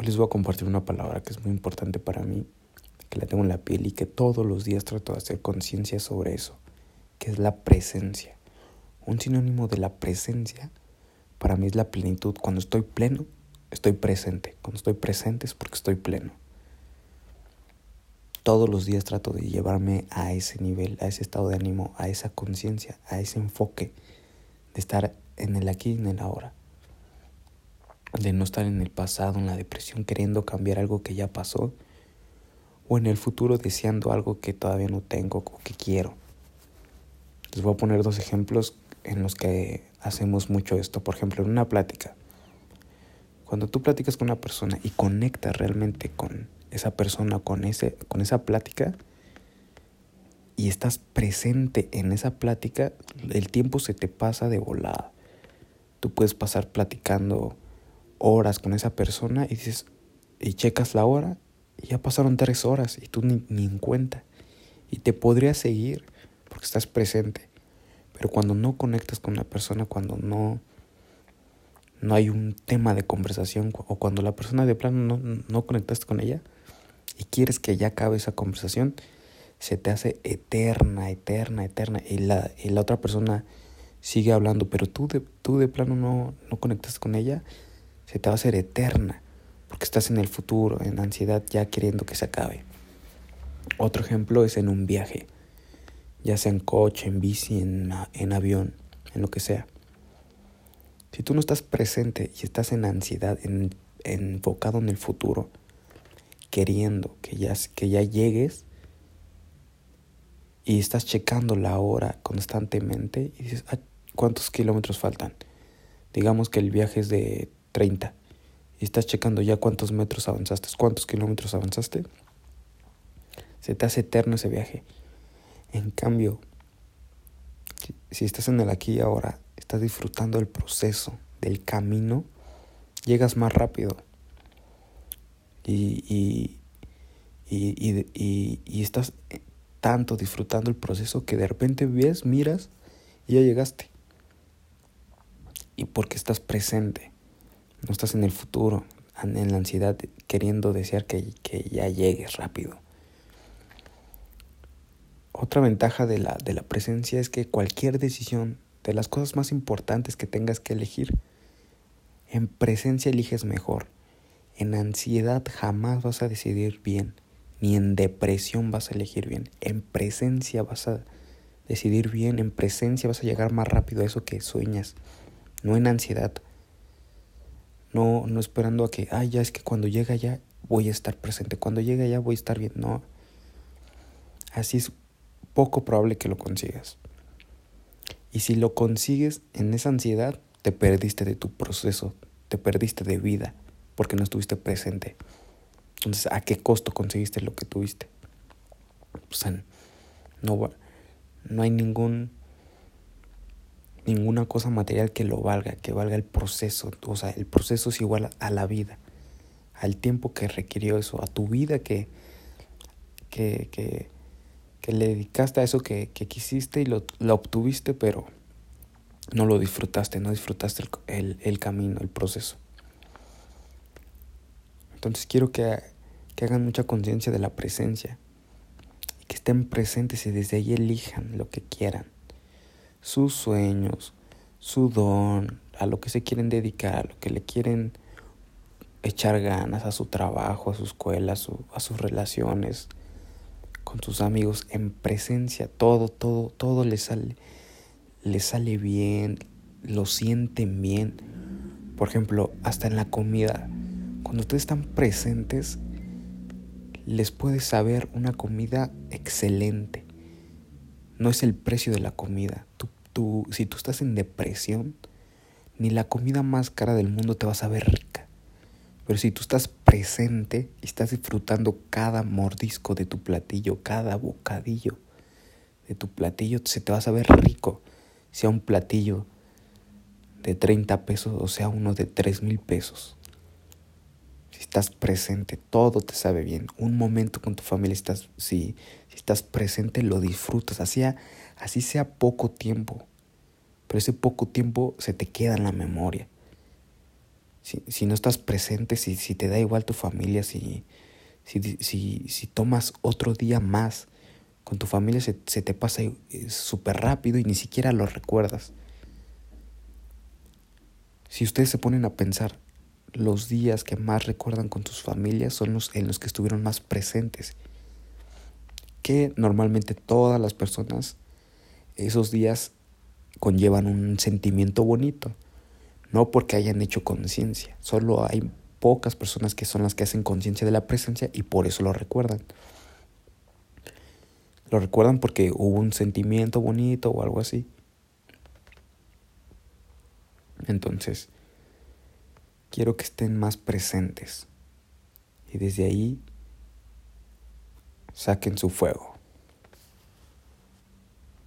Hoy les voy a compartir una palabra que es muy importante para mí, que la tengo en la piel y que todos los días trato de hacer conciencia sobre eso, que es la presencia. Un sinónimo de la presencia para mí es la plenitud. Cuando estoy pleno, estoy presente. Cuando estoy presente es porque estoy pleno. Todos los días trato de llevarme a ese nivel, a ese estado de ánimo, a esa conciencia, a ese enfoque de estar en el aquí y en el ahora de no estar en el pasado, en la depresión, queriendo cambiar algo que ya pasó, o en el futuro deseando algo que todavía no tengo o que quiero. Les voy a poner dos ejemplos en los que hacemos mucho esto. Por ejemplo, en una plática. Cuando tú platicas con una persona y conectas realmente con esa persona, con, ese, con esa plática, y estás presente en esa plática, el tiempo se te pasa de volada. Tú puedes pasar platicando horas con esa persona y dices, y checas la hora y ya pasaron tres horas y tú ni, ni en cuenta. Y te podría seguir porque estás presente. Pero cuando no conectas con la persona, cuando no, no hay un tema de conversación o cuando la persona de plano no, no conectaste con ella y quieres que ya acabe esa conversación, se te hace eterna, eterna, eterna y la, y la otra persona sigue hablando, pero tú de, tú de plano no, no conectaste con ella, se te va a hacer eterna, porque estás en el futuro, en ansiedad, ya queriendo que se acabe. Otro ejemplo es en un viaje, ya sea en coche, en bici, en, en avión, en lo que sea. Si tú no estás presente y estás en ansiedad, en, enfocado en el futuro, queriendo que ya, que ya llegues y estás checando la hora constantemente y dices, ah, ¿cuántos kilómetros faltan? Digamos que el viaje es de 30 y estás checando ya cuántos metros avanzaste, cuántos kilómetros avanzaste, se te hace eterno ese viaje. En cambio, si estás en el aquí y ahora, estás disfrutando del proceso, del camino, llegas más rápido. Y, y, y, y, estás tanto disfrutando el proceso que de repente ves, miras y ya llegaste. Y porque estás presente. No estás en el futuro, en la ansiedad, queriendo desear que, que ya llegues rápido. Otra ventaja de la, de la presencia es que cualquier decisión, de las cosas más importantes que tengas que elegir, en presencia eliges mejor. En ansiedad jamás vas a decidir bien, ni en depresión vas a elegir bien. En presencia vas a decidir bien, en presencia vas a llegar más rápido a eso que sueñas, no en ansiedad. No, no esperando a que, ay, ya es que cuando llega ya voy a estar presente, cuando llega ya voy a estar bien. No. Así es poco probable que lo consigas. Y si lo consigues en esa ansiedad, te perdiste de tu proceso, te perdiste de vida, porque no estuviste presente. Entonces, ¿a qué costo conseguiste lo que tuviste? Pues, no, no hay ningún ninguna cosa material que lo valga, que valga el proceso. O sea, el proceso es igual a la vida, al tiempo que requirió eso, a tu vida que, que, que, que le dedicaste a eso que, que quisiste y lo, obtuviste, pero no lo disfrutaste, no disfrutaste el, el, el camino, el proceso. Entonces quiero que, que hagan mucha conciencia de la presencia y que estén presentes y desde ahí elijan lo que quieran sus sueños, su don, a lo que se quieren dedicar, a lo que le quieren echar ganas a su trabajo, a su escuela, a, a sus relaciones con sus amigos en presencia, todo, todo, todo les sale, les sale bien, lo sienten bien. Por ejemplo, hasta en la comida, cuando ustedes están presentes, les puede saber una comida excelente no es el precio de la comida. Tú, si tú estás en depresión, ni la comida más cara del mundo te va a saber rica. Pero si tú estás presente y estás disfrutando cada mordisco de tu platillo, cada bocadillo de tu platillo, se te va a saber rico. Sea un platillo de 30 pesos o sea uno de 3 mil pesos. Si estás presente, todo te sabe bien. Un momento con tu familia, estás, si, si estás presente, lo disfrutas. Así, así sea poco tiempo. Pero ese poco tiempo se te queda en la memoria. si, no estás presente, si, si te da igual tu familia, si, si, si, si tomas otro día más con tu familia, se, se te pasa eh, súper rápido y ni siquiera lo recuerdas. Si ustedes se ponen a pensar, los días que más recuerdan con tus familias son los en los que estuvieron más presentes. Que normalmente todas las personas esos días conllevan un sentimiento bonito, no porque hayan hecho conciencia, solo hay pocas personas que son las que hacen conciencia de la presencia y por eso lo recuerdan. Lo recuerdan porque hubo un sentimiento bonito o algo así. Entonces, quiero que estén más presentes y desde ahí saquen su fuego.